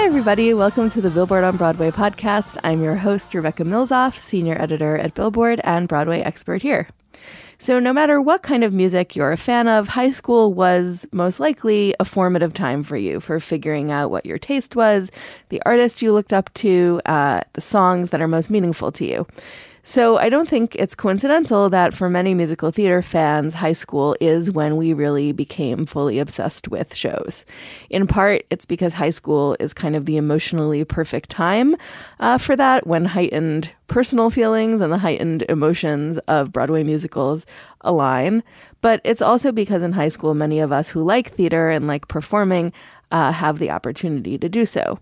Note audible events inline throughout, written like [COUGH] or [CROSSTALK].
Hi, everybody. Welcome to the Billboard on Broadway podcast. I'm your host, Rebecca Milzoff, senior editor at Billboard and Broadway expert here. So, no matter what kind of music you're a fan of, high school was most likely a formative time for you for figuring out what your taste was, the artists you looked up to, uh, the songs that are most meaningful to you. So I don't think it's coincidental that for many musical theater fans, high school is when we really became fully obsessed with shows. In part, it's because high school is kind of the emotionally perfect time uh, for that when heightened personal feelings and the heightened emotions of Broadway musicals align. But it's also because in high school, many of us who like theater and like performing uh, have the opportunity to do so.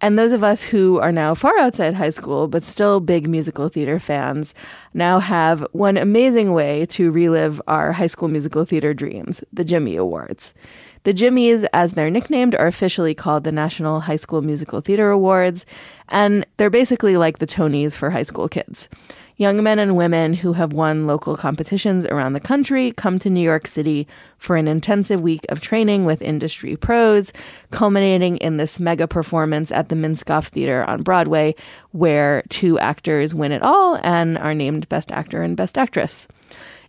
And those of us who are now far outside high school, but still big musical theater fans, now have one amazing way to relive our high school musical theater dreams the Jimmy Awards. The Jimmies, as they're nicknamed, are officially called the National High School Musical Theater Awards, and they're basically like the Tonys for high school kids. Young men and women who have won local competitions around the country come to New York City for an intensive week of training with industry pros, culminating in this mega performance at the Minskoff Theater on Broadway, where two actors win it all and are named Best Actor and Best Actress.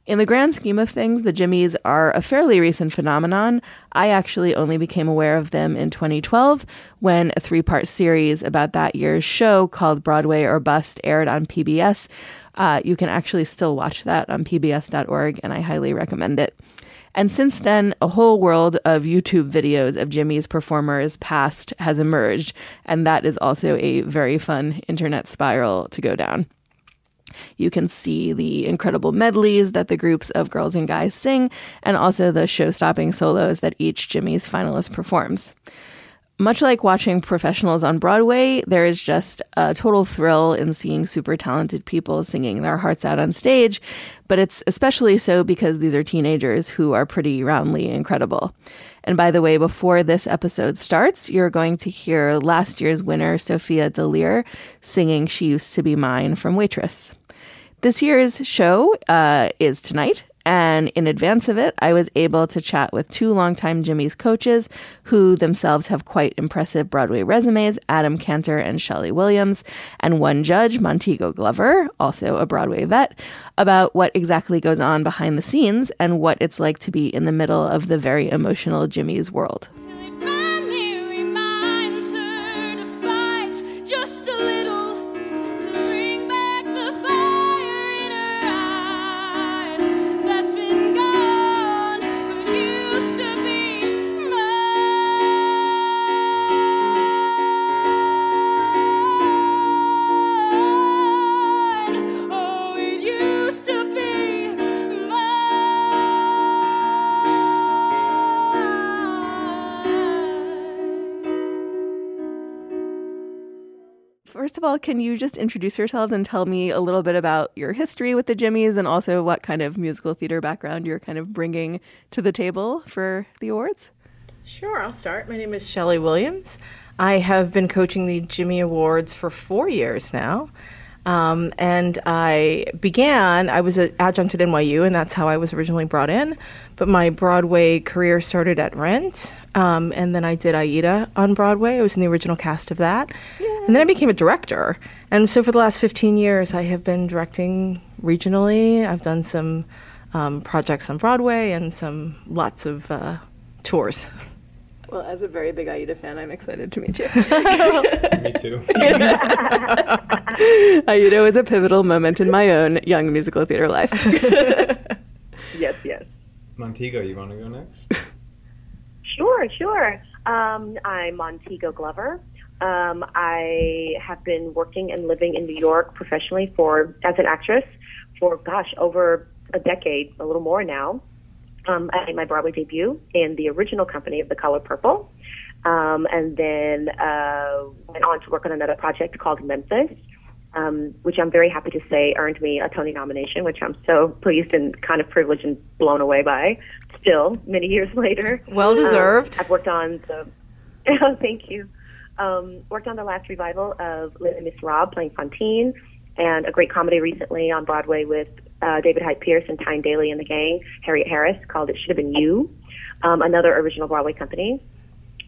In the grand scheme of things, the Jimmies are a fairly recent phenomenon. I actually only became aware of them in 2012 when a three part series about that year's show called Broadway or Bust aired on PBS. Uh, you can actually still watch that on pbs.org, and I highly recommend it. And since then, a whole world of YouTube videos of Jimmy's performers past has emerged, and that is also a very fun internet spiral to go down. You can see the incredible medleys that the groups of girls and guys sing, and also the show stopping solos that each Jimmy's finalist performs. Much like watching professionals on Broadway, there is just a total thrill in seeing super talented people singing their hearts out on stage, but it's especially so because these are teenagers who are pretty roundly incredible. And by the way, before this episode starts, you're going to hear last year's winner, Sophia Deery, singing She Used to Be Mine from Waitress. This year's show uh, is tonight. And in advance of it, I was able to chat with two longtime Jimmy's coaches who themselves have quite impressive Broadway resumes Adam Kantor and Schele Williams, and one judge, Montego Glover, also a Broadway vet, about what exactly goes on behind the scenes and what it's like to be in the middle of the very emotional Jimmy's world. All, can you just introduce yourselves and tell me a little bit about your history with the Jimmies and also what kind of musical theater background you're kind of bringing to the table for the awards? Sure, I'll start. My name is Schele Williams. I have been coaching the Jimmy Awards for four years now. Um, and I began, I was an adjunct at NYU, and that's how I was originally brought in. But my Broadway career started at Rent, um, and then I did Aida on Broadway. I was in the original cast of that. And then I became a director. And so for the last 15 years, I have been directing regionally. I've done some um, projects on Broadway and some lots of uh, tours. Well, as a very big Aida fan, I'm excited to meet you. [LAUGHS] Me too. [LAUGHS] Aida was a pivotal moment in my own young musical theater life. [LAUGHS] Yes, yes. Montego, you want to go next? Sure, sure. Um, I'm Montego Glover. Um, I have been working and living in New York professionally for as an actress for gosh over a decade, a little more now. Um, I made my Broadway debut in the original company of The Color Purple, um, and then uh, went on to work on another project called Memphis, um, which I'm very happy to say earned me a Tony nomination, which I'm so pleased and kind of privileged and blown away by. Still, many years [LAUGHS] later, Well deserved. Um, I've worked on the. [LAUGHS] oh, thank you. Um, worked on the last revival of *Miss Rob* playing Fantine, and a great comedy recently on Broadway with uh, David Hyde Pierce and Tyne Daly and the gang, Harriet Harris, called It Should Have Been You, um, another original Broadway company.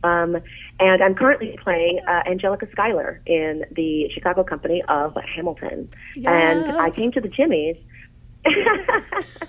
Um, and I'm currently playing uh, Angelica Schuyler in the Chicago company of Hamilton. And I came to the Jimmys. [LAUGHS]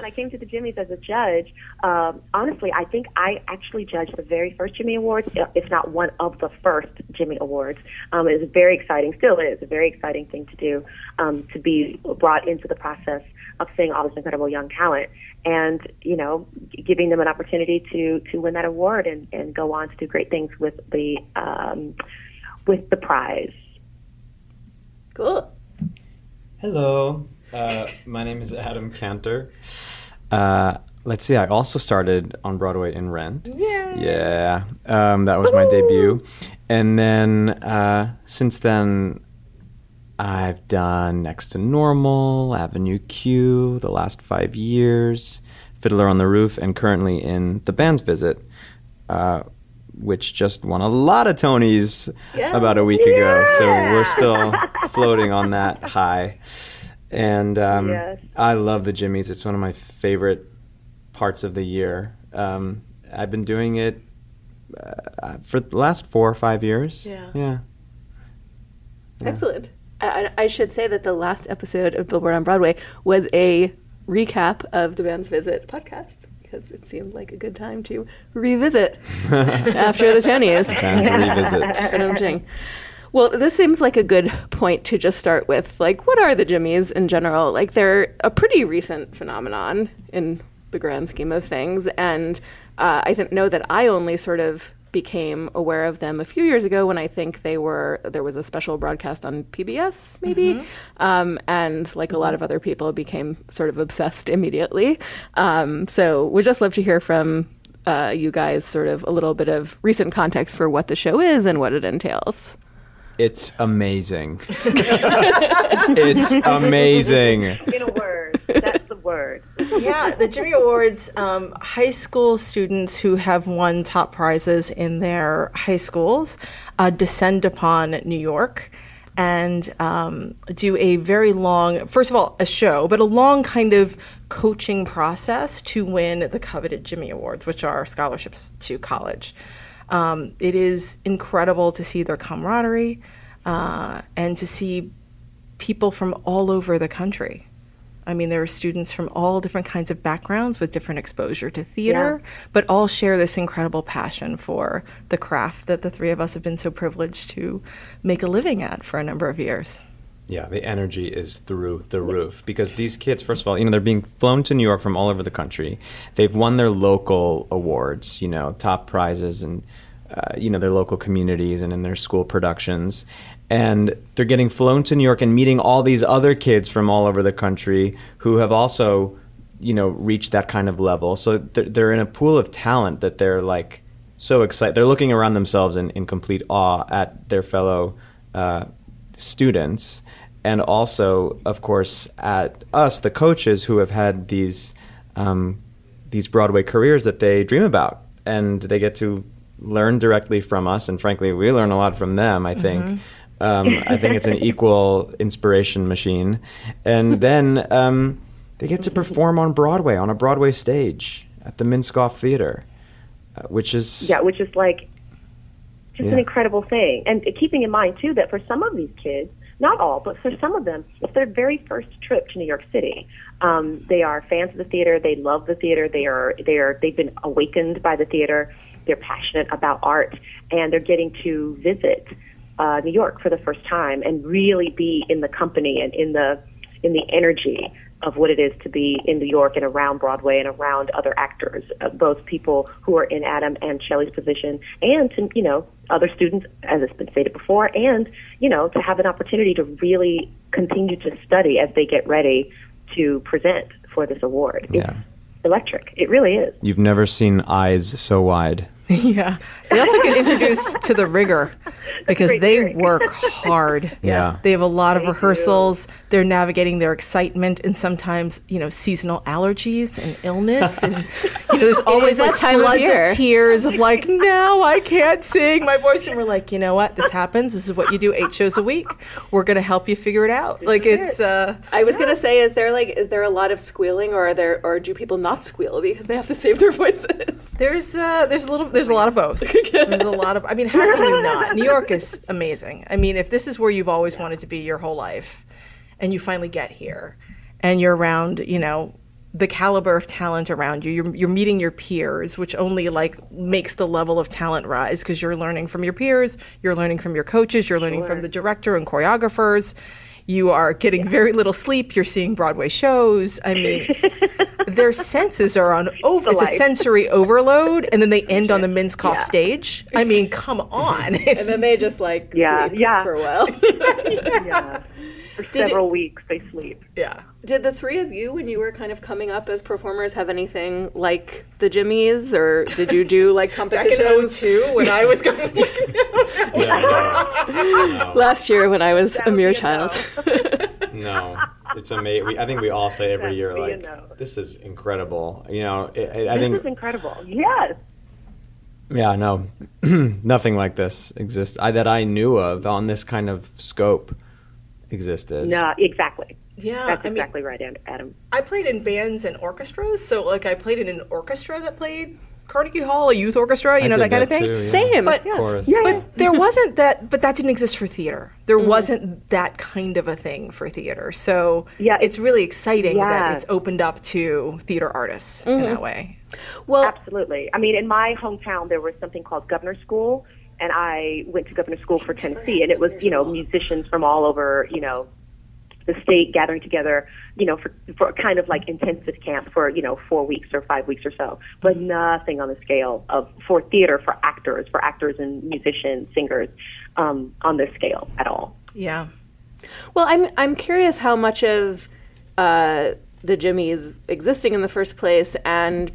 and I came to the Jimmys as a judge. Um, honestly, I think I actually judged the very first Jimmy Awards, if not one of the first Jimmy Awards. Um, it was very exciting, still is a very exciting thing to do, um, to be brought into the process of seeing all this incredible young talent and you know giving them an opportunity to to win that award and and go on to do great things with the um with the prize cool. Hello, uh, my name is Adam Kantor. Uh, let's see, I also started on Broadway in Rent. Yeah. Yeah, um, that was my debut. And then uh, since then, I've done Next to Normal, Avenue Q, the last five years, Fiddler on the Roof, and currently in The Band's Visit, uh, which just won a lot of Tonys about a week ago. So we're still [LAUGHS] floating on that high. And um, Yes. I love the Jimmys. It's one of my favorite parts of the year. Um, I've been doing it uh, for the last four or five years. Yeah. Yeah. Excellent. I, I I should say that the last episode of Billboard on Broadway was a recap of the band's visit podcast because it seemed like a good time to revisit [LAUGHS] after the Tonys. Bands revisit. Well, this seems like a good point to just start with. Like, what are the Jimmys in general? Like, they're a pretty recent phenomenon in the grand scheme of things, and uh, I think know that I only sort of became aware of them a few years ago when I think they were there was a special broadcast on PBS maybe, um, and like a lot of other people became sort of obsessed immediately. Um, so we'd just love to hear from uh, you guys sort of a little bit of recent context for what the show is and what it entails. It's amazing. [LAUGHS] it's amazing. in a word that's the word yeah, the Jimmy Awards, um, high school students who have won top prizes in their high schools uh, descend upon New York and um, do a very long, first of all, a show, but a long kind of coaching process to win the coveted Jimmy Awards, which are scholarships to college. Um, it is incredible to see their camaraderie uh, and to see people from all over the country. I mean, there are students from all different kinds of backgrounds with different exposure to theater, but all share this incredible passion for the craft that the three of us have been so privileged to make a living at for a number of years. Yeah, the energy is through the roof because these kids, first of all, you know, they're being flown to New York from all over the country. They've won their local awards, you know, top prizes and, uh, you know, their local communities and in their school productions. And they're getting flown to New York and meeting all these other kids from all over the country who have also, you know, reached that kind of level. So they're, they're in a pool of talent that they're like so excited. They're looking around themselves in, in complete awe at their fellow uh, students and also, of course, at us, the coaches who have had these um, these Broadway careers that they dream about, and they get to learn directly from us. And frankly, we learn a lot from them. I think Um, I think it's an [LAUGHS] equal inspiration machine. And then um, they get to perform on Broadway, on a Broadway stage at the Minskoff Theater, uh, which is. Yeah, which is like just Yeah. an incredible thing. And keeping in mind too that for some of these kids, not all, but for some of them, it's their very first trip to New York City. Um, they are fans of the theater. They love the theater. They are they are they've been awakened by the theater. They're passionate about art, and they're getting to visit uh, New York for the first time and really be in the company and in the in the energy of what it is to be in New York and around Broadway and around other actors, uh, both people who are in Adam and Shelley's position, and to you know other students, as it's been stated before, and you know to have an opportunity to really continue to study as they get ready to present for this award. It's Yeah. electric. It really is. You've never seen eyes so wide. [LAUGHS] yeah. They also get introduced to the rigor [LAUGHS] because they theory. work hard. [LAUGHS] Yeah. They have a lot of They do. rehearsals. They're navigating their excitement and sometimes, you know, seasonal allergies and illness. And, you know, there's [LAUGHS] always that like time of floods year. of tears of like, now I can't sing my voice. And we're like, you know what? This happens. This is what you do eight shows a week. We're going to help you figure it out. Like, it's, uh, I was gonna say, is there like, is there a lot of squealing, or are there, or do people not squeal because they have to save their voices? There's uh, there's a little there's a lot of both. There's a lot of I mean, how can you not? New York is [LAUGHS] amazing. I mean, if this is where you've always wanted to be your whole life, and you finally get here, and you're around, you know, the caliber of talent around you, you're you're meeting your peers, which only like makes the level of talent rise because you're learning from your peers, you're learning from your coaches, you're learning from the director and choreographers. You are getting very little sleep. You're seeing Broadway shows. I mean, [LAUGHS] their senses are on over. It's a sensory overload, and then they end on the Minskoff stage. I mean, come [LAUGHS] on. It's, And then they just like Yeah, sleep yeah. for a while. [LAUGHS] Yeah. For several weeks, they sleep. yeah. Did the three of you, when you were kind of coming up as performers, have anything like the Jimmies, or did you do like [LAUGHS] Back in competitions? 02, when I was going. [LAUGHS] Last year, when I was a would mere be a child. [LAUGHS] No, it's amazing. I think we all say every That year, would be a like, no. this is incredible. You know, I, I I This is incredible. Yes. Yeah, no, [CLEARS THROAT] nothing like this exists I, that I knew of on this kind of scope existed. No, exactly. Yeah, That's I mean, exactly right, Adam. I played in bands and orchestras. So, like, I played in an orchestra that played Carnegie Hall, a youth orchestra, you I know, did that kind of thing. too, yeah. Same. But- yes. Chorus. But there wasn't that, but that didn't exist for theater. There mm-hmm. wasn't that kind of a thing for theater. So Yeah, it's really exciting that it's opened up to theater artists in mm-hmm. that way. Well, Absolutely. I mean, in my hometown, there was something called Governor School, and I went to Governor School for Tennessee, and it was, you know, musicians from all over, you know, the state gathering together, you know, for, for kind of like intensive camp for, you know, four weeks or five weeks or so, but nothing on the scale of for theater, for actors, for actors and musicians, singers, um, on this scale at all. Yeah. Well, I'm I'm curious how much of uh, the Jimmys existing in the first place, and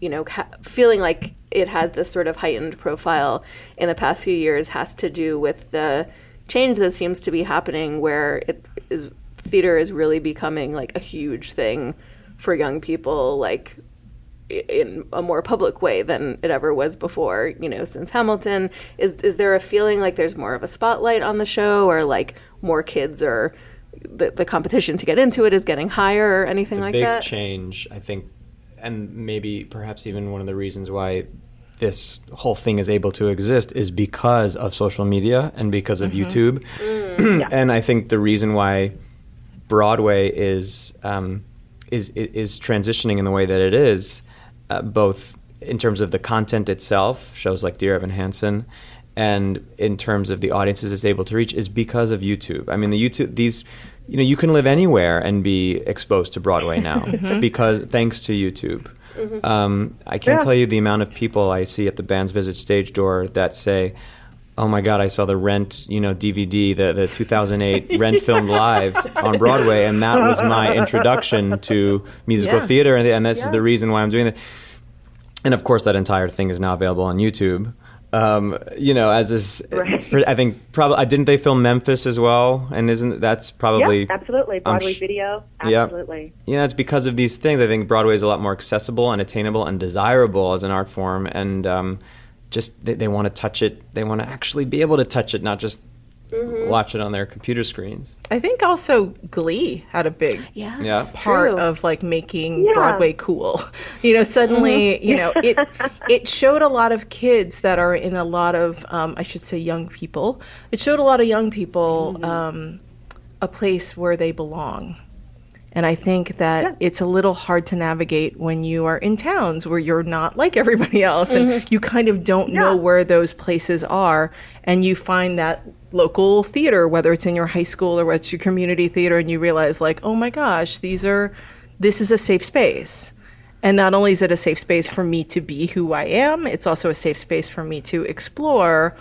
you know, feeling like it has this sort of heightened profile in the past few years, has to do with the change that seems to be happening, where it is theater is really becoming like a huge thing for young people, like in a more public way than it ever was before, you know, since Hamilton. Is is there a feeling like there's more of a spotlight on the show or like more kids are the, the competition to get into it is getting higher or anything the like big that? change, I think, and maybe perhaps even one of the reasons why this whole thing is able to exist is because of social media and because of mm-hmm. YouTube. Mm. [CLEARS THROAT] and I think the reason why Broadway is um, is is transitioning in the way that it is, uh, both in terms of the content itself, shows like Dear Evan Hansen, and in terms of the audiences it's able to reach, is because of YouTube. I mean, the YouTube these. You know, you can live anywhere and be exposed to Broadway now [LAUGHS] because thanks to YouTube. Um, I can't Yeah. tell you the amount of people I see at the band's visit stage door that say, "Oh my God, I saw the Rent, you know, DVD, the the 2008 [LAUGHS] Rent filmed live on Broadway, and that was my introduction to musical Yeah. theater, and, and this is the reason why I'm doing it." And of course, that entire thing is now available on YouTube. Um, you know, as is, Right. I think probably didn't they film Memphis as well? And isn't that's probably yeah, absolutely. Broadway sh- video, absolutely. you know, it's because of these things. I think Broadway is a lot more accessible and attainable and desirable as an art form, and um, just they, they want to touch it. They want to actually be able to touch it, not just watch it on their computer screens. I think also Glee had a big Yeah, Yeah. part true. of like making Yeah. Broadway cool. [LAUGHS] You know, suddenly, you know, [LAUGHS] it it showed a lot of kids that are in a lot of, um, I should say, young people. It showed a lot of young people um, a place where they belong. And I think that it's a little hard to navigate when you are in towns where you're not like [LAUGHS] everybody else and mm-hmm. you kind of don't know where those places are. And you find that local theater, whether it's in your high school or what's your community theater, and you realize, like, oh my gosh, these are, this is a safe space. And not only is it a safe space for me to be who I am, it's also a safe space for me to explore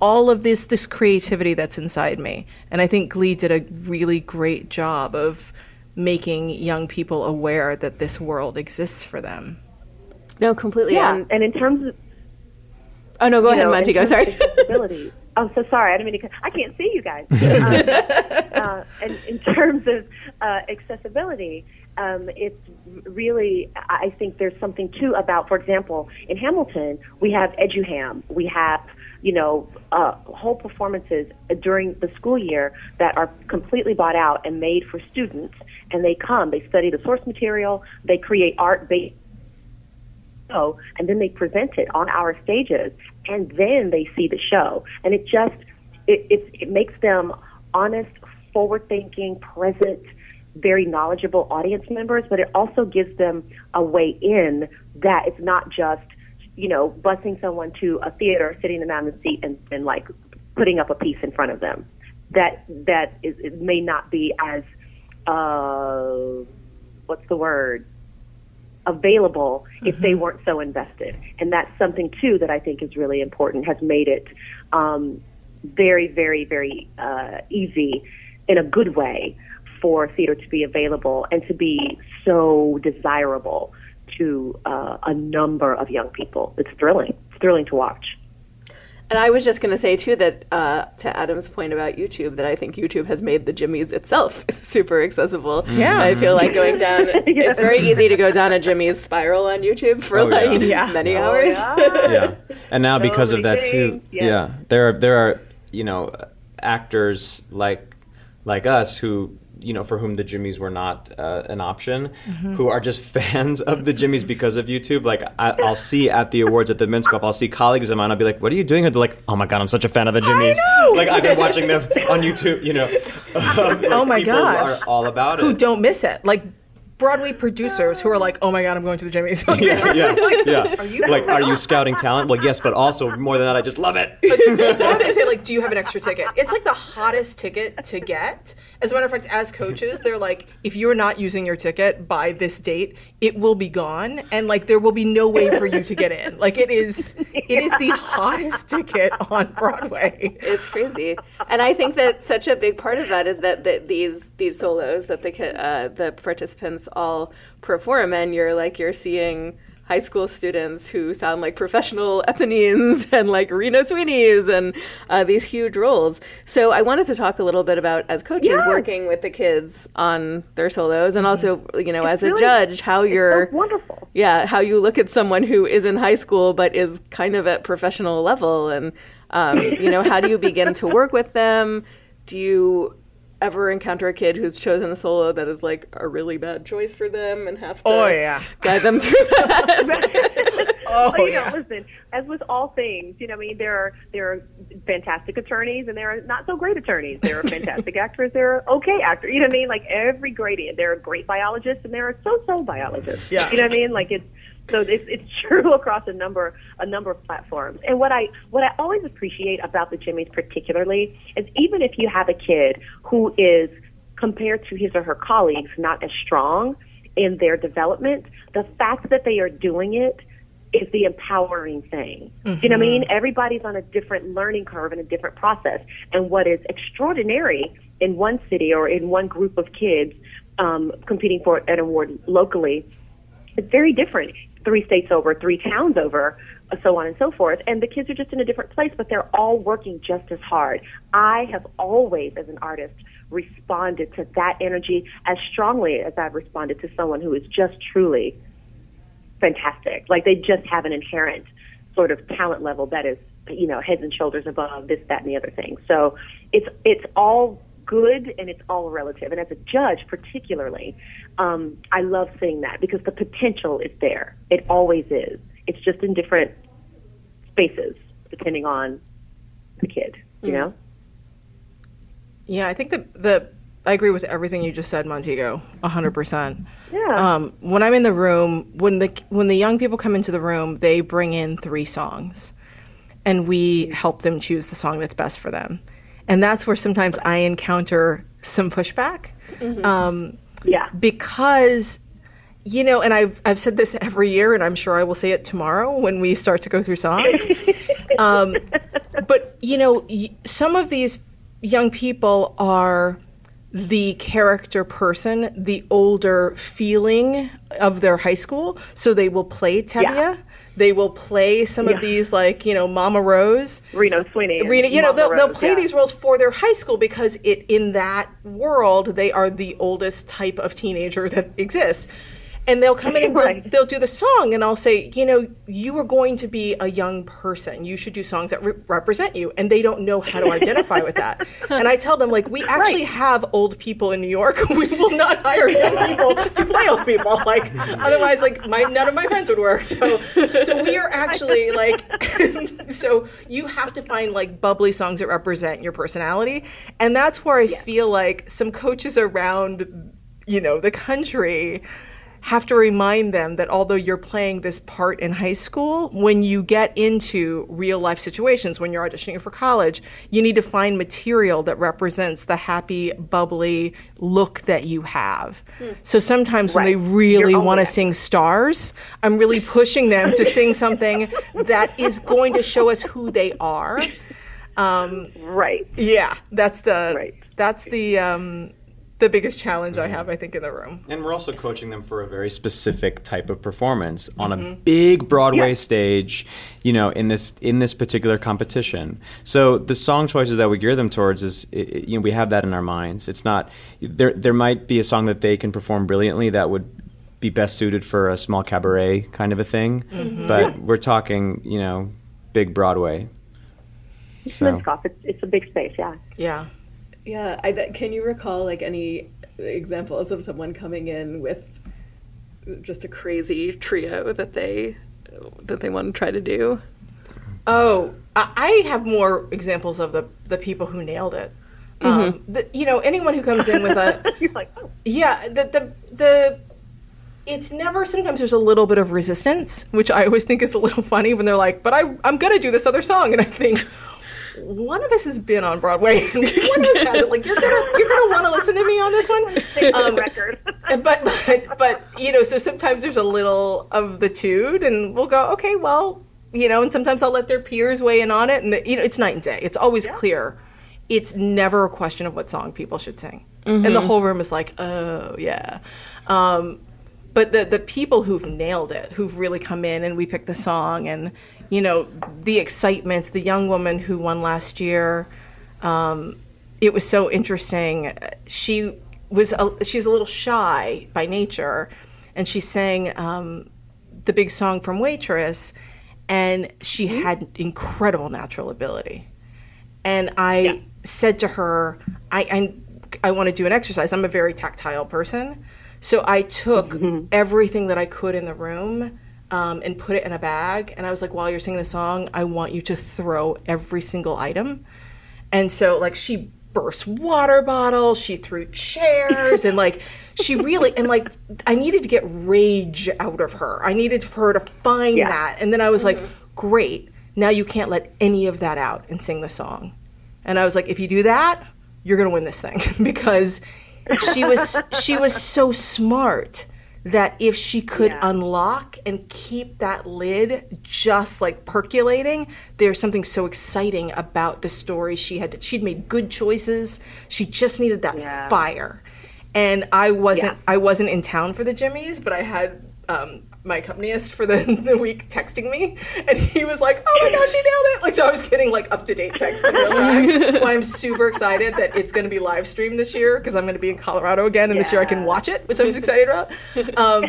all of this this creativity that's inside me. And I think Glee did a really great job of making young people aware that this world exists for them. no, completely. Yeah, And, and in terms of oh no, go ahead, know, in Montego. Sorry. accessibility. I'm [LAUGHS] so sorry. I didn't mean to. I can't see you guys. [LAUGHS] Um, uh, and in terms of uh, accessibility, um, it's really. I think there's something too about, for example, in Hamilton, we have EduHam. We have you know, uh, whole performances during the school year that are completely bought out and made for students. And they come, they study the source material, they create art based show, and then they present it on our stages, and then they see the show, and it just it it, it makes them honest, forward-thinking, present, very knowledgeable audience members, but it also gives them a way in that it's not just you know busing someone to a theater, sitting them down in the seat, and, and like putting up a piece in front of them. That that is it may not be as uh, what's the word available if they weren't so invested. And that's something too that I think is really important. Has made it um, very, very, very uh, easy in a good way for theater to be available and to be so desirable to uh, a number of young people. It's thrilling. It's thrilling to watch. And I was just going to say too that uh, to Adam's point about YouTube, that I think YouTube has made the Jimmy's itself [LAUGHS] super accessible. Yeah. I feel like going down. [LAUGHS] It's very easy to go down a Jimmy's spiral on YouTube for Oh, yeah. like Yeah. many hours. [LAUGHS] yeah, and now because of many that too, yeah. yeah, there are there are you know actors like like us who you know for whom the Jimmys were not uh, an option, Mm-hmm. who are just [LAUGHS] fans of the Jimmys because of YouTube. Like I, I'll see at the awards at the Minskoff, I'll see colleagues of mine. I'll be like, "What are you doing?" And they're like, "Oh my god, I'm such a fan of the Jimmys." know! Like I've been watching them on YouTube. You know, Um, [LAUGHS] Oh my [LAUGHS] gosh. are all about Who it. don't miss it. Like Broadway producers who are like, oh my God, I'm going to the Jimmys. [LAUGHS] yeah, yeah, yeah. Are you like, are you scouting talent? Well, yes, but also more than that, I just love it. or they say like, "Do you have an extra ticket?" It's like the hottest ticket to get. As a matter of fact, as coaches, they're like, "If you're not using your ticket by this date, it will be gone, and like there will be no way for you to get in." Like it is, it is the hottest ticket on Broadway. It's crazy, and I think that such a big part of that is that, that these these solos that the uh, the participants all perform, and you're like you're seeing high school students who sound like professional [LAUGHS] Eponines and like Reno Sweeney's and uh, these huge roles. So I wanted to talk a little bit about as coaches Yeah. working with the kids on their solos, and also you know as a judge how you're so wonderful. yeah, how you look at someone who is in high school but is kind of at professional level, and um, you know, how do you begin to work with them? Do you ever encounter a kid who's chosen a solo that is like a really bad choice for them and have to Oh, yeah. guide them through [LAUGHS] that? [LAUGHS] Oh Well, you yeah. know, listen, as with all things, you know, I mean, there are there are fantastic attorneys and there are not so great attorneys. There are fantastic [LAUGHS] actors, there are okay actors. You know what I mean? Like every gradient, there are great biologists and there are so-so biologists. Yeah. You know what I mean? Like it's so it's it's true across a number a number of platforms. And what I what I always appreciate about the Jimmys particularly is even if you have a kid who is compared to his or her colleagues not as strong in their development, the fact that they are doing it is the empowering thing. Do you know what I mean? Everybody's on a different learning curve and a different process. And what is extraordinary in one city or in one group of kids um, competing for an award locally it's very different three states over, three towns over, so on and so forth. And the kids are just in a different place, but they're all working just as hard. I have always, as an artist, responded to that energy as strongly as I've responded to someone who is just truly fantastic. Like they just have an inherent sort of talent level that is you know, heads and shoulders above this, that, and the other thing. So it's it's all good and it's all relative. And as a judge, particularly, um, I love seeing that because the potential is there. It always is. It's just in different spaces depending on the kid. You Mm. know. Yeah, I think that the I agree with everything you just said, Montego, hundred percent. Yeah. Um, when I'm in the room, when the when the young people come into the room, they bring in three songs, and we help them choose the song that's best for them, and that's where sometimes I encounter some pushback, um, yeah. because you know, and I've I've said this every year, and I'm sure I will say it tomorrow when we start to go through songs. [LAUGHS] um, but you know, y- some of these young people are the character person, the older feeling of their high school, so they will play Tevye. Yeah. They will play some Yeah. of these, like you know, Mama Rose. Reno Sweeney. Rena, you know, Mama they'll, they'll play yeah. these roles for their high school because it in that world they are the oldest type of teenager that exists. And they'll come in [LAUGHS] and Right. they'll, they'll do the song, and I'll say, you know, you are going to be a young person. You should do songs that re- represent you. And they don't know how to identify with that. [LAUGHS] And I tell them, like, we actually Right. have old people in New York. [LAUGHS] We will not hire young people to play old people. Like, otherwise, like, my none of my friends would work. So, so we are actually like, so you have to find like bubbly songs that represent your personality, and that's where I feel like some coaches around, you know, the country have to remind them that although you're playing this part in high school, when you get into real life situations, when you're auditioning for college, you need to find material that represents the happy, bubbly look that you have. So sometimes when they really want to sing stars, I'm really pushing them to sing [LAUGHS] something that is going to show us who they are. Um, Right. yeah, that's the Right. that's the um, the biggest challenge I mm-hmm. have, I think, in the room. And we're also coaching them for a very specific type of performance on a mm-hmm. big Broadway Yeah. stage, you know, in this in this particular competition. So the song choices that we gear them towards is, i- i- you know, we have that in our minds. It's not there. There might be a song that they can perform brilliantly that would be best suited for a small cabaret kind of a thing, mm-hmm. but we're talking, you know, big Broadway. So. It's, it's a big space, yeah. Yeah. Yeah, I bet. Can you recall like any examples of someone coming in with just a crazy trio that they that they want to try to do? Oh, I have more examples of the the people who nailed it. Um, the, you know, anyone who comes in with a [LAUGHS] like, oh, yeah, the the the. It's never. Sometimes there's a little bit of resistance, which I always think is a little funny when they're like, "But I, I'm gonna do this other song," and I think one of us has been on Broadway, and [LAUGHS] one of us hasn't. Like, you're gonna you're gonna want to listen to me on this one. [LAUGHS] Um, record. [LAUGHS] but, but but you know so sometimes there's a little of the tude and we'll go okay well you know and sometimes i'll let their peers weigh in on it and you know it's night and day. It's always clear. It's never a question of what song people should sing. And the whole room is like oh yeah. Um, but the the people who've nailed it who've really come in and we pick the song and you know the excitement the young woman who won last year um, it was so interesting. She was a, she's a little shy by nature, and she sang um, the big song from Waitress, and she had incredible natural ability. And I said to her, I, I I want to do an exercise. I'm a very tactile person, so I took everything that I could in the room. Um, and put it in a bag. And I was like, while you're singing the song, I want you to throw every single item. And so, like, she burst water bottles, she threw chairs, and like, she really, and like, I needed to get rage out of her. I needed for her to find Yeah. that. And then I was like, great, now you can't let any of that out and sing the song. And I was like, if you do that, you're going to win this thing [LAUGHS] because she was, she was so smart that if she could Yeah. unlock and keep that lid just like percolating, there's something so exciting about the story she had. She'd made good choices. She just needed that Yeah. fire. And I wasn't Yeah. I wasn't in town for the Jimmies, but I had um, my accompanist for the, [LAUGHS] the week texting me, and he was like, "Oh my gosh, she nailed it!" Like so, I was getting like up to date text in real time. [LAUGHS] well, I'm super excited that it's going to be live streamed this year because I'm going to be in Colorado again, and this year I can watch it, which I'm [LAUGHS] excited about. Um,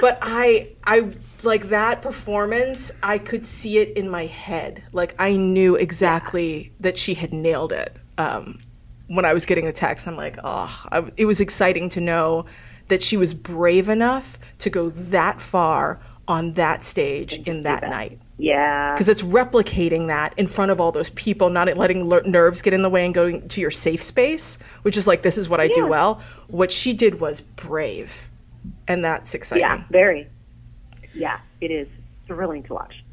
but I I like that performance, I could see it in my head. Like I knew exactly that she had nailed it. Um, when I was getting the text, I'm like, oh, I, it was exciting to know that she was brave enough to go that far on that stage in that night. Yeah. Because it's replicating that in front of all those people, not letting ler- nerves get in the way and going to your safe space, which is like, this is what I do well. What she did was brave. And that's exciting. Yeah, very. Yeah, it is thrilling to watch.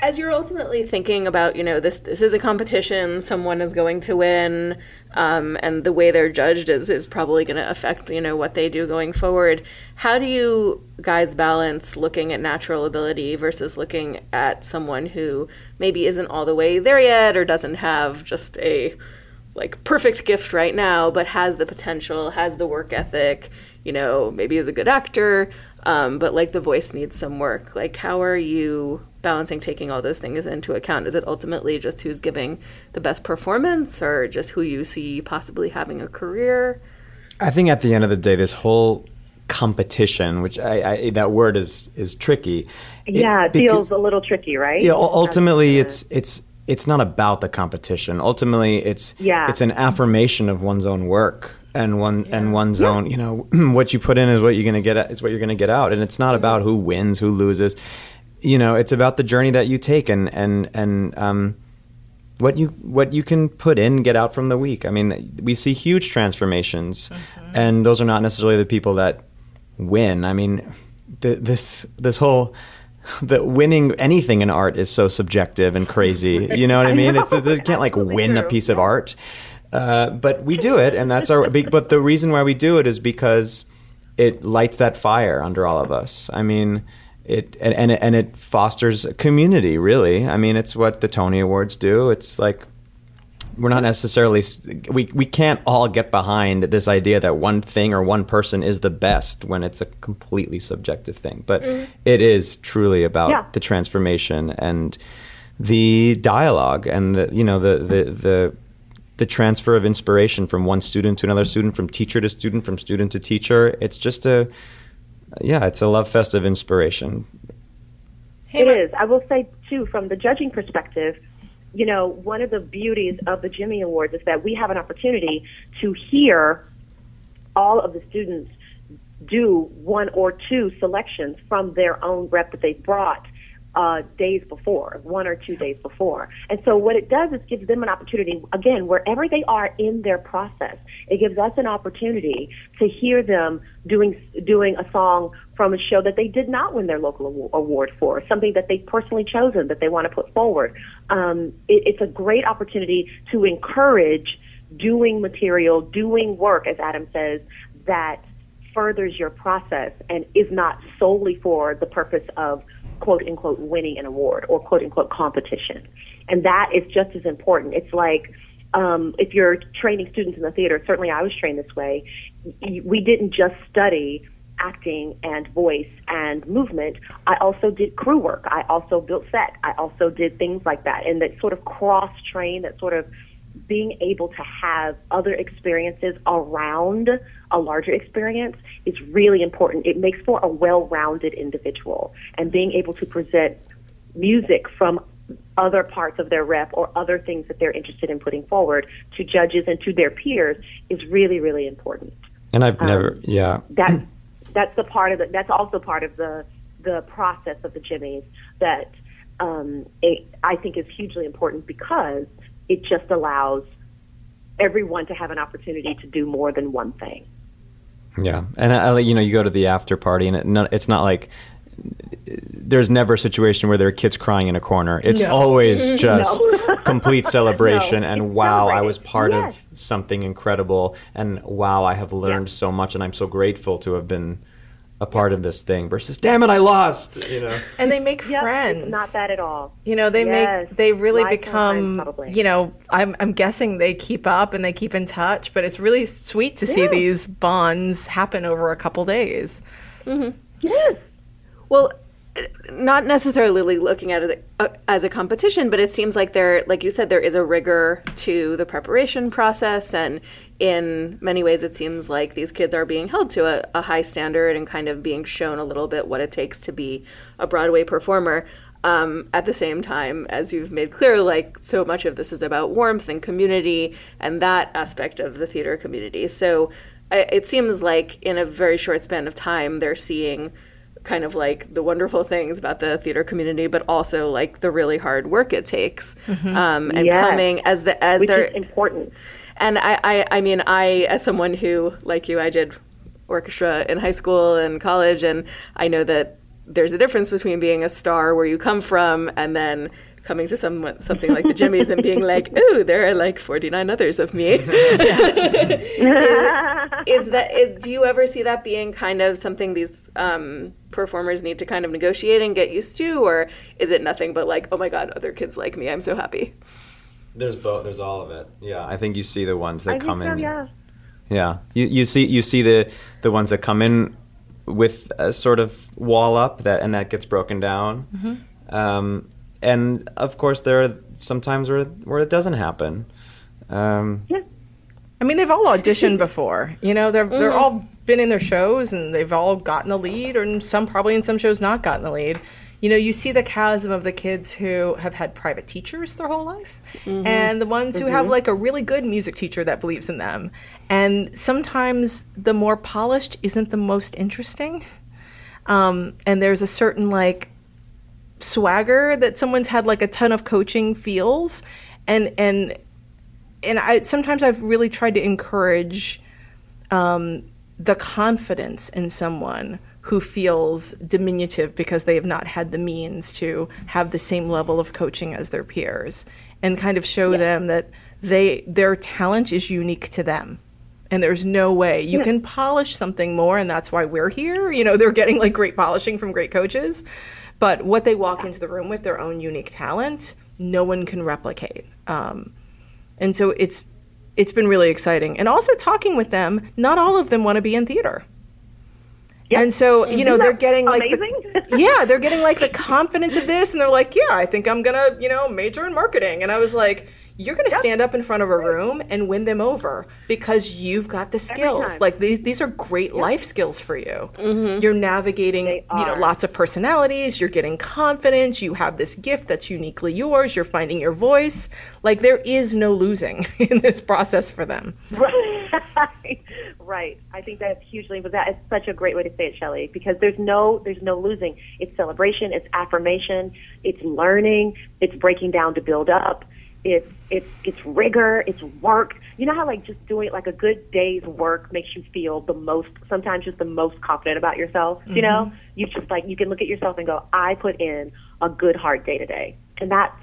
As you're ultimately thinking about, you know, this this is a competition, someone is going to win, um, and the way they're judged is is probably going to affect, you know, what they do going forward. How do you guys balance looking at natural ability versus looking at someone who maybe isn't all the way there yet or doesn't have just a like perfect gift right now, but has the potential, has the work ethic, you know, maybe is a good actor, um, but like the voice needs some work. Like, how are you balancing taking all those things into account? Is it ultimately just who's giving the best performance or just who you see possibly having a career? I think at the end of the day, this whole competition, which I, I that word is is tricky. Yeah, it because- feels a little tricky, right? Yeah, ul- ultimately, it's it's it's not about the competition. Ultimately, it's Yeah. it's an affirmation of one's own work and one and one's own. You know, [CLEARS THROAT] what you put in is what you're gonna get. Is what you're gonna get out, and it's not about who wins, who loses. You know, it's about the journey that you take and and and um, what you what you can put in, get out from the week. I mean, we see huge transformations, and those are not necessarily the people that win. I mean, th- this this whole [LAUGHS] the winning anything in art is so subjective and crazy. [LAUGHS] You know what I mean? It's you can't like win a piece of art, uh, but we do it, and that's our. But the reason why we do it is because it lights that fire under all of us. I mean. It and, and it and it fosters community. Really, I mean, it's what the Tony Awards do. It's like we're not necessarily we we can't all get behind this idea that one thing or one person is the best when it's a completely subjective thing but it is truly about Yeah. the transformation and the dialogue and the you know the the the the transfer of inspiration from one student to another student from teacher to student from student to teacher. It's just a yeah it's a love fest of inspiration. It is. I will say too, from the judging perspective, you know, one of the beauties of the Jimmy Awards is that we have an opportunity to hear all of the students do one or two selections from their own rep that they brought uh, days before, one or two days before. And so what it does is gives them an opportunity, again, wherever they are in their process, it gives us an opportunity to hear them doing, doing a song from a show that they did not win their local award for, something that they've personally chosen that they want to put forward. Um, it, it's a great opportunity to encourage doing material, doing work, as Adam says, that furthers your process and is not solely for the purpose of quote unquote winning an award or quote unquote competition. And that is just as important. It's like um, if you're training students in the theater, certainly I was trained this way. We didn't just study acting and voice and movement. I also did crew work. I also built set. I also did things like that. And that sort of cross train, that sort of being able to have other experiences around a larger experience is really important. It makes for a well-rounded individual and being able to present music from other parts of their rep or other things that they're interested in putting forward to judges and to their peers is really, really important. and i've never yeah [CLEARS THROAT] That that's the part of the that's also part of the the process of the jimmies that um, it, I think is hugely important because it just allows everyone to have an opportunity to do more than one thing. Yeah, and I, I- you know, you go to the after party, and it, no, it's not like there's never a situation where there are kids crying in a corner. It's No. always [LAUGHS] just [LAUGHS] complete celebration, No, and it's wow, I was part Yes. of something incredible, and wow, I have learned so much, and I'm so grateful to have been a part of this thing. Versus, damn it, I lost. You know. [LAUGHS] And they make Yep, friends. not that at all. You know, they Yes, make they really lifelong become. friends. You know, I'm I'm guessing they keep up and they keep in touch, but it's really sweet to see these bonds happen over a couple days. mm-hmm. Yes. Well, not necessarily looking at it uh, as a competition, but it seems like there, like you said, there is a rigor to the preparation process, and in many ways, it seems like these kids are being held to a, a high standard and kind of being shown a little bit what it takes to be a Broadway performer. Um, at the same time, as you've made clear, like so much of this is about warmth and community and that aspect of the theater community. So it seems like in a very short span of time, they're seeing kind of like the wonderful things about the theater community, but also like the really hard work it takes, um, and Yes. coming as the as which they're important. and I, I, I mean, I, as someone who, like you, I did orchestra in high school and college, and I know that there's a difference between being a star where you come from and then coming to some, something like the Jimmys and being like, [LAUGHS] ooh, there are like 49 others of me. [LAUGHS] is that, is, do you ever see that being kind of something these um, performers need to kind of negotiate and get used to? Or is it nothing but like, oh my God, other kids like me, I'm so happy? There's both. There's all of it. Yeah, I think you see the ones that I come think so, in. yeah. Yeah, you, you see you see the the ones that come in with a sort of wall up that and that gets broken down. Mm-hmm. Um, and of course, there are sometimes where where it doesn't happen. Um, I mean, they've all auditioned before. You know, they're they're all been in their shows and they've all gotten the lead, or some probably in some shows not gotten the lead. You know, you see the chasm of the kids who have had private teachers their whole life, and the ones who have like a really good music teacher that believes in them. And sometimes the more polished isn't the most interesting. Um, and there's a certain like swagger that someone's had like a ton of coaching feels. And and and I sometimes I've really tried to encourage um, the confidence in someone who feels diminutive because they have not had the means to have the same level of coaching as their peers and kind of show them that they their talent is unique to them. And there's no way you can polish something more and that's why we're here. You know they're getting like great polishing from great coaches but what they walk into the room with their own unique talent no one can replicate. Um, and so it's it's been really exciting. And also talking with them not all of them want to be in theater. And so you know they're getting like the, [LAUGHS] yeah they're getting like the confidence of this and they're like yeah i think i'm gonna you know major in marketing. And i was like you're gonna stand up in front of a room and win them over because you've got the skills. like these, these are great life skills for you. Mm-hmm. You're navigating you know lots of personalities. You're getting confidence. You have this gift that's uniquely yours. You're finding your voice. Like there is no losing [LAUGHS] in this process for them. Right. [LAUGHS] right. I think that's hugely, but that is such a great way to say it, Schele, because there's no, there's no losing. It's celebration, it's affirmation, it's learning, it's breaking down to build up, it's, it's, it's rigor, it's work. You know how like just doing like a good day's work makes you feel the most, sometimes just the most confident about yourself. You know, mm-hmm. you just like, you can look at yourself and go, I put in a good hard day today. And that's,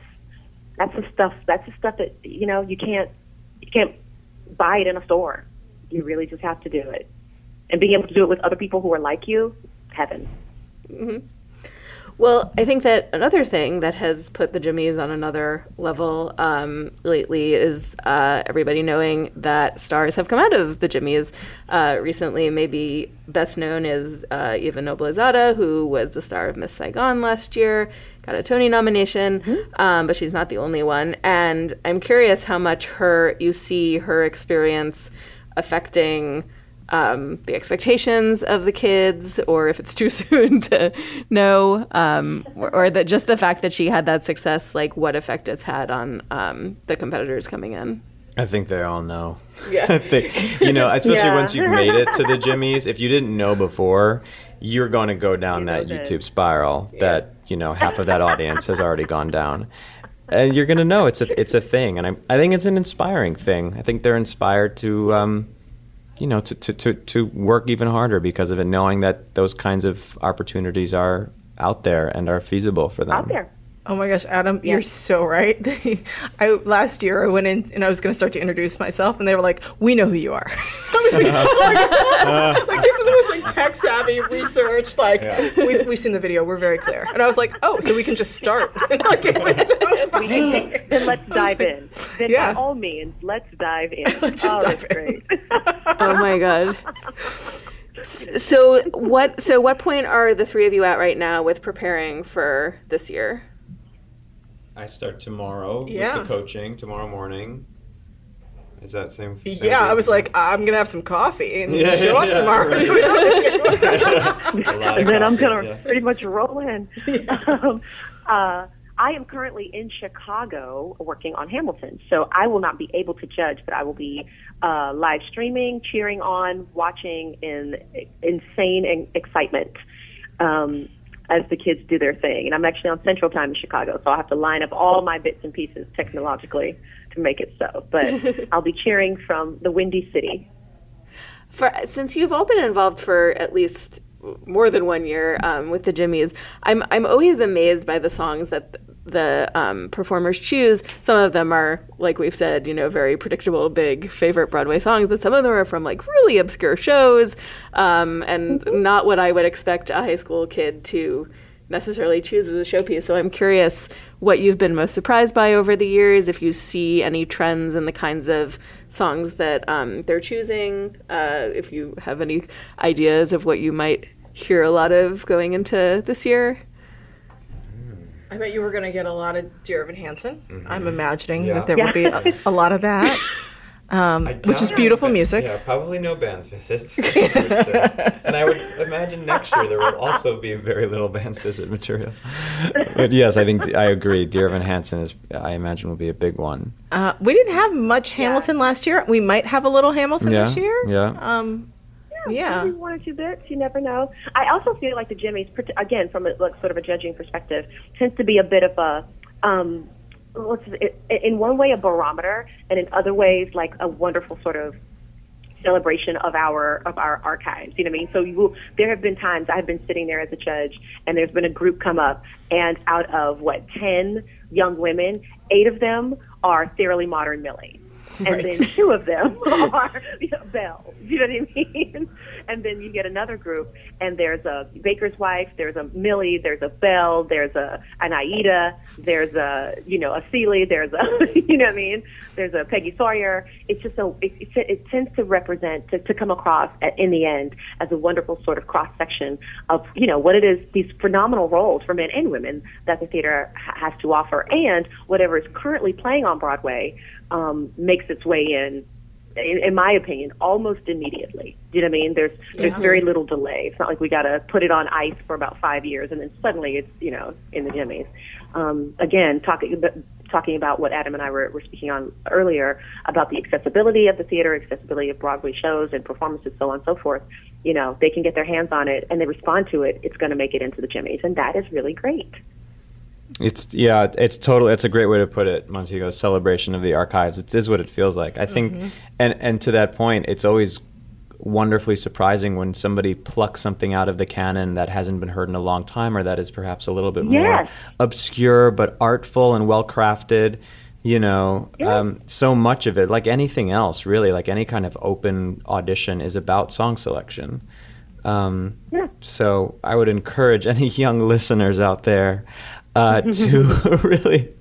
that's the stuff, that's the stuff that, you know, you can't, you can't buy it in a store. You really just have to do it. And being able to do it with other people who are like you, heaven. Mm-hmm. Well, I think that another thing that has put the Jimmies on another level um, lately is uh, everybody knowing that stars have come out of the Jimmies uh, recently. Maybe best known is uh, Eva Noblezada, who was the star of Miss Saigon last year, got a Tony nomination, um, but she's not the only one. And I'm curious how much her you see her experience affecting um, the expectations of the kids, or if it's too [LAUGHS] soon to know, um, or, or that just the fact that she had that success, like what effect it's had on um, the competitors coming in. I think they all know. Yeah. [LAUGHS] you know, especially Yeah. once you've made it to the [LAUGHS] Jimmys, if you didn't know before, you're going to go down that know this. YouTube spiral that, you know, half of that audience has already gone down. And you're going to know it's a it's a thing, and I I think it's an inspiring thing. I think they're inspired to um, you know, to, to, to, to work even harder because of it, knowing that those kinds of opportunities are out there and are feasible for them. Out there. Oh my gosh, Adam, you're so right. [LAUGHS] I last year I went in and I was going to start to introduce myself, and they were like, "We know who you are." [LAUGHS] I was like, oh my God. [LAUGHS] like this is the most like tech savvy research. Like we've, we've seen the video, we're very clear. And I was like, "Oh, so we can just start." like it was so funny. Then let's dive like, in. Then yeah. by all means, let's dive in. Let's just oh, dive that's in. great. Oh my god! So what? So what point are the three of you at right now with preparing for this year? I start tomorrow Yeah. with the coaching tomorrow morning. Is that same? same Yeah, I deal? was like, I'm gonna have some coffee and Yeah, show yeah, up yeah, tomorrow. right. See [LAUGHS] what do. [LAUGHS] A lot of and then I'm gonna yeah. pretty much roll in. [LAUGHS] um, uh, I am currently in Chicago working on Hamilton, so I will not be able to judge, but I will be uh, live streaming, cheering on, watching in insane excitement um, as the kids do their thing. And I'm actually on Central Time in Chicago, so I have to line up all my bits and pieces technologically to make it so. But [LAUGHS] I'll be cheering from the Windy City. For since you've all been involved for at least more than one year um, with the Jimmies, I'm I'm always amazed by the songs that the um, performers choose. Some of them are, like we've said, you know, very predictable, big favorite Broadway songs, but some of them are from like really obscure shows, um, and not what I would expect a high school kid to necessarily choose as a showpiece. So I'm curious what you've been most surprised by over the years, if you see any trends in the kinds of songs that um, they're choosing, uh, if you have any ideas of what you might hear a lot of going into this year. I bet you were gonna get a lot of Dear Evan Hansen. I'm imagining Yeah. that there would be a, a lot of that, [LAUGHS] um, which is beautiful it, music. Yeah, probably no Band's Visit. I [LAUGHS] and I would imagine next year there will also be very little Band's Visit material. but [LAUGHS] yes, I think I agree. Dear Evan Hansen is, I imagine, will be a big one. Uh, we didn't have much Hamilton last year. We might have a little Hamilton Yeah, this year. yeah. Um, yeah. maybe one or two bits. You never know. I also feel like the Jimmys, again, from a, like, sort of a judging perspective, tends to be a bit of a, um, what's it, in one way a barometer, and in other ways like a wonderful sort of celebration of our of our archives. You know what I mean? So you will, there have been times I've been sitting there as a judge, and there's been a group come up, and out of what ten young women, eight of them are thoroughly modern Millie. [LAUGHS] And Right. then two of them [LAUGHS] are you know, bells. You know what I mean? [LAUGHS] And then you get another group, and there's a baker's wife, there's a Millie, there's a Belle, there's a an Aida, there's a you know a Celie, there's a you know what I mean? There's a Peggy Sawyer. It's just a it, it, it tends to represent to, to come across at, in the end as a wonderful sort of cross section of you know what it is these phenomenal roles for men and women that the theater ha- has to offer, and whatever is currently playing on Broadway um, makes its way in, in, in my opinion, almost immediately. Do you know what I mean? There's there's very little delay. It's not like we got to put it on ice for about five years and then suddenly it's you know in the Jimmys. Um, again, talking talking about what Adam and I were, were speaking on earlier about the accessibility of the theater, accessibility of Broadway shows and performances, so on and so forth. You know, they can get their hands on it and they respond to it. It's going to make it into the Jimmys, and that is really great. It's yeah, it's totally. It's a great way to put it, Montego. Celebration of the archives. It is what it feels like. I think, Mm-hmm. and and to that point, it's always wonderfully surprising when somebody plucks something out of the canon that hasn't been heard in a long time, or that is perhaps a little bit more obscure but artful and well crafted. You know, um, so much of it, like anything else, really, like any kind of open audition, is about song selection. Um, Yeah. So I would encourage any [LAUGHS] young listeners out there uh, [LAUGHS] to [LAUGHS] really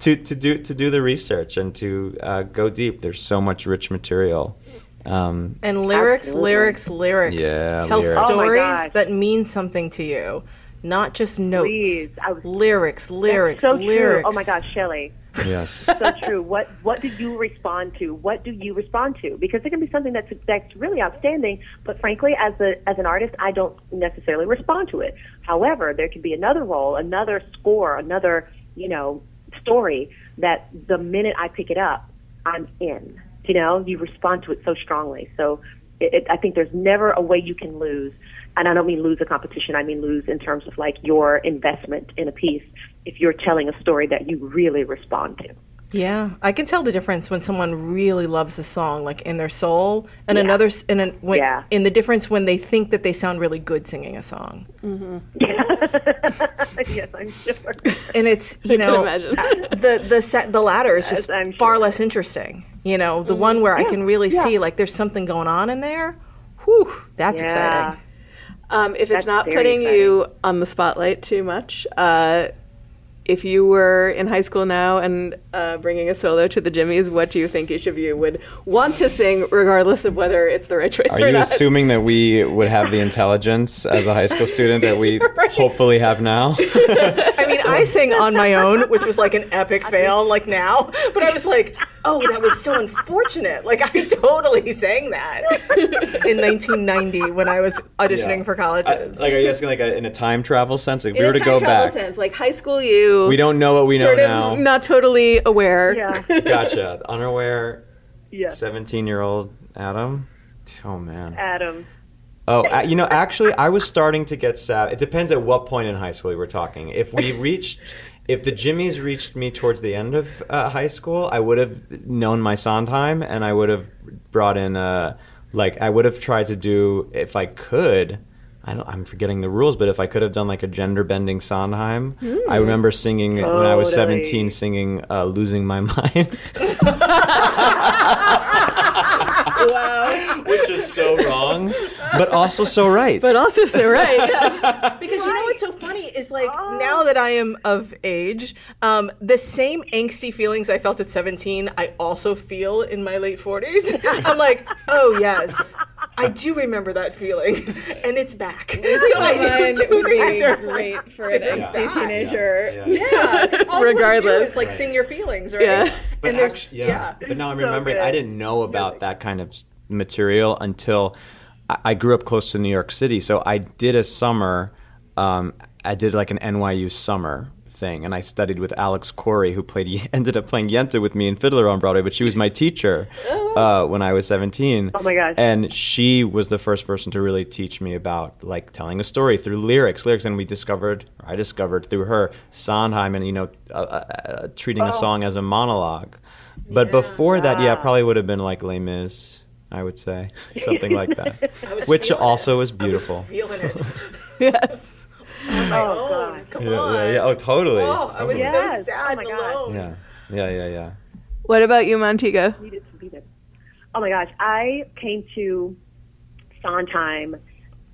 to, to do to do the research and to uh, go deep. There's so much rich material. Um, And lyrics, Absolutely. lyrics, lyrics. Yeah, Tell lyrics. Oh my stories gosh. that mean something to you, not just notes. Please, was- lyrics, lyrics, so lyrics. true. Oh my gosh, Schele. Yes. [LAUGHS] so true. What what do you respond to? What do you respond to? Because it can be something that's that's really outstanding, but frankly, as a as an artist, I don't necessarily respond to it. However, there could be another role, another score, another you know story that the minute I pick it up, I'm in. You know, you respond to it so strongly. So it, it, I think there's never a way you can lose. And I don't mean lose a competition. I mean lose in terms of like your investment in a piece. If you're telling a story that you really respond to. Yeah, I can tell the difference when someone really loves a song, like in their soul, and another, and an, when, Yeah. in the difference when they think that they sound really good singing a song. [LAUGHS] yes, I'm sure. and it's [LAUGHS] you know uh, the the set the latter is just I'm far sure. less interesting. You know, the one where I can really yeah. see like there's something going on in there. Whew, that's Yeah. exciting. Um, if it's not very putting you on the spotlight too much, uh, if you were in high school now and uh, bringing a solo to the Jimmys, what do you think each of you would want to sing, regardless of whether it's the right choice Are or you assuming that we would have the intelligence as a high school student that we [LAUGHS] hopefully have now? [LAUGHS] I mean, I sang on my own, which was like an epic fail, like now. But I was like, oh, that was so unfortunate. Like I [LAUGHS] totally sang that in 1990 when I was auditioning Yeah. for colleges. like, are you asking like a, in a time travel sense? Like, if in we a were to time go travel back, sense, like high school you, we don't know what we know sort of now. not totally aware. Yeah. [LAUGHS] Gotcha. Unaware, Yeah. seventeen-year-old Adam. Oh man. Adam. Oh, you know, actually, I was starting to get sad. It depends at what point in high school we were talking. If we reached, if the Jimmies reached me towards the end of uh, high school, I would have known my Sondheim, and I would have brought in, uh, like, I would have tried to do, if I could. I don't, I'm forgetting the rules, but if I could have done like a gender bending Sondheim, I remember singing when I was 17, singing uh, "Losing My [LAUGHS] Mind." [LAUGHS] wow. which is so wrong, but also so right. But also so right. [LAUGHS] Because you know what's so funny is like now that I am of age, um, the same angsty feelings I felt at 17, I also feel in my late 40s. [LAUGHS] I'm like, oh yes, I do remember that feeling, and it's back. so I Mine do would be there's like, great for an there's angsty that. teenager. Yeah. Yeah, all you do Regardless. is like sing your feelings, right? Yeah. But and there's actu- yeah. But now I'm remembering, good. I didn't know about that kind of material until I, grew up close to New York City. So I did a summer, um, I did like an NYU summer thing, and I studied with Alix Korey, who played [LAUGHS] ended up playing Yenta with me in Fiddler on Broadway. But she was my teacher uh, when I was 17. Oh my gosh. And she was the first person to really teach me about like telling a story through lyrics, lyrics, and we discovered, or I discovered through her Sondheim, and you know, uh, uh, uh, treating Oh. a song as a monologue. But before that, yeah, probably would have been like Les Mis, I would say, [LAUGHS] something like that, which also it. was I was beautiful. feeling it. [LAUGHS] yes. Oh, God. Come Yeah, on. yeah, yeah. Oh, totally. Oh, I was Yes. so sad Oh my and God. alone. Yeah, yeah, yeah, yeah. What about you, Montego? needed to be there. Oh my gosh, I came to Sondheim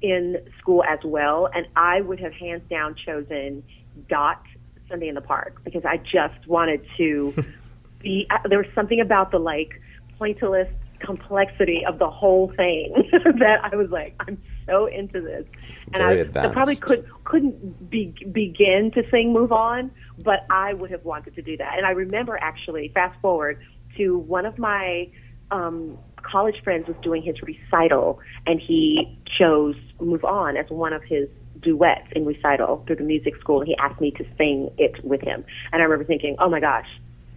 in school as well, and I would have hands down chosen Dot Sunday in the Park because I just wanted to [LAUGHS] be. uh, There was something about the like pointillist complexity of the whole thing [LAUGHS] that I was like, I'm so into this, and I, I probably could couldn't be, begin to sing "Move On," but I would have wanted to do that. And I remember actually, fast forward to one of my um, college friends was doing his recital, and he chose "Move On" as one of his duets in recital through the music school. And he asked me to sing it with him, and I remember thinking, "Oh my gosh."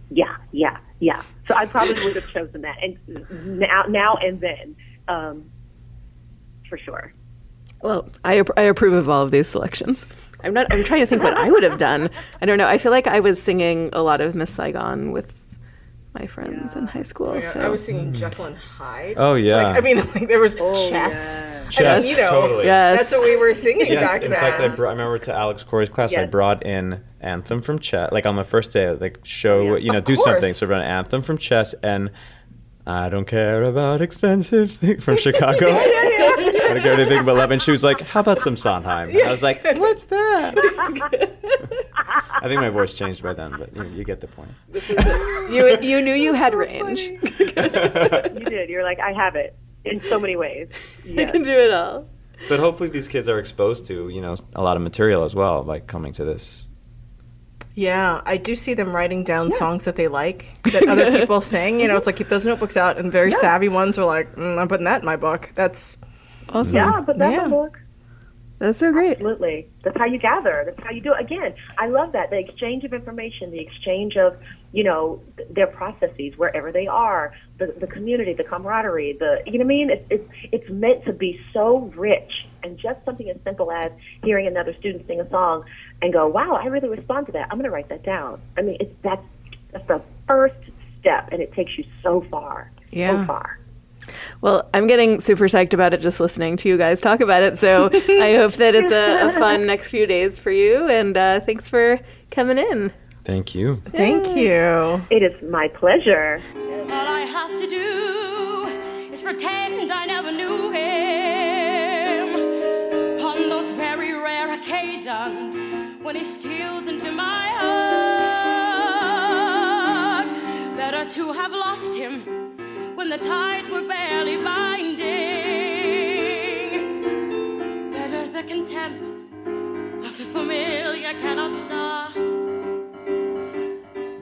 Yeah, yeah, yeah. So I probably would have chosen that, and now, now and then, um, for sure. Well, I, I approve of all of these selections. I'm not. I'm trying to think what I would have done. I don't know. I feel like I was singing a lot of Miss Saigon with my friends in high school. Oh, yeah, so I was singing hmm. Jekyll and Hyde. Oh, yeah. Like, I mean, [LAUGHS] like there was oh, chess. I uh, Chess, mean, you know, totally. Yes. That's what we were singing Yes, back in then. fact, I, brought, I remember to Alix Korey's class, I brought in Anthem from Chess. Like on the first day, like show, Yeah. you know, Of do something. course. So I brought an Anthem from Chess and I don't care about expensive things from [LAUGHS] Chicago. I don't care anything but love. And she was like, "How about some Sondheim?" I was like, "What's that?" [LAUGHS] I think my voice changed by then, but you, you get the point. you you knew you had range. [LAUGHS] You did. You're like, I have it in so many ways. I Yes. can do it all. But hopefully, these kids are exposed to you know a lot of material as well by coming to this. Yeah, I do see them writing down songs that they like that other [LAUGHS] people sing. You know, it's like keep those notebooks out, and very savvy ones are like, mm, I'm putting that in my book. That's Awesome. Yeah, but that's Yeah. a book. That's so great. Absolutely. That's how you gather. That's how you do it. Again, I love that. The exchange of information, the exchange of, you know, their processes, wherever they are, the, the community, the camaraderie, the, you know what I mean? It's, it's, it's meant to be so rich. And just something as simple as hearing another student sing a song and go, wow, I really respond to that. I'm going to write that down. I mean, it's, that's, that's the first step, and it takes you so far. Yeah. So far. Well, I'm getting super psyched about it just listening to you guys talk about it. So [LAUGHS] I hope that it's a, a fun next few days for you. And uh, thanks for coming in. Thank you. thank you. It is my pleasure. All I have to do is pretend I never knew him. On those very rare occasions when he steals into my heart. Better to have lost him when the ties were barely binding. Better the contempt of the familiar cannot start.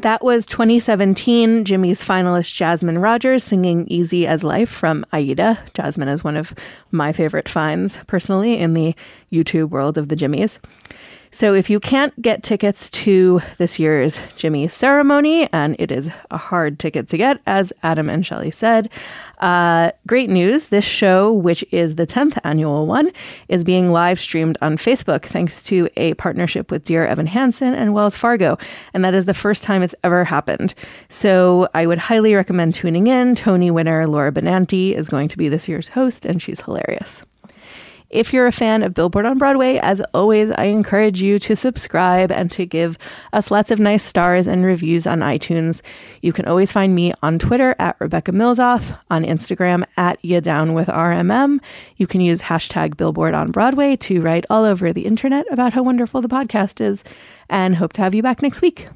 That was 2017 Jimmy's finalist Jasmine Rogers singing Easy as Life from Aida. Jasmine is one of my favorite finds personally in the YouTube world of the Jimmys. So if you can't get tickets to this year's Jimmy ceremony, and it is a hard ticket to get, as Adam and Schele said, uh, great news. This show, which is the 10th annual one, is being live streamed on Facebook thanks to a partnership with Dear Evan Hansen and Wells Fargo. And that is the first time it's ever happened. So I would highly recommend tuning in. Tony winner Laura Benanti is going to be this year's host, and she's hilarious. If you're a fan of Billboard on Broadway, as always, I encourage you to subscribe and to give us lots of nice stars and reviews on iTunes. You can always find me on Twitter at Rebecca Milzoff, on Instagram at Ya Down with RMM. You can use hashtag Billboard on Broadway to write all over the internet about how wonderful the podcast is, and hope to have you back next week.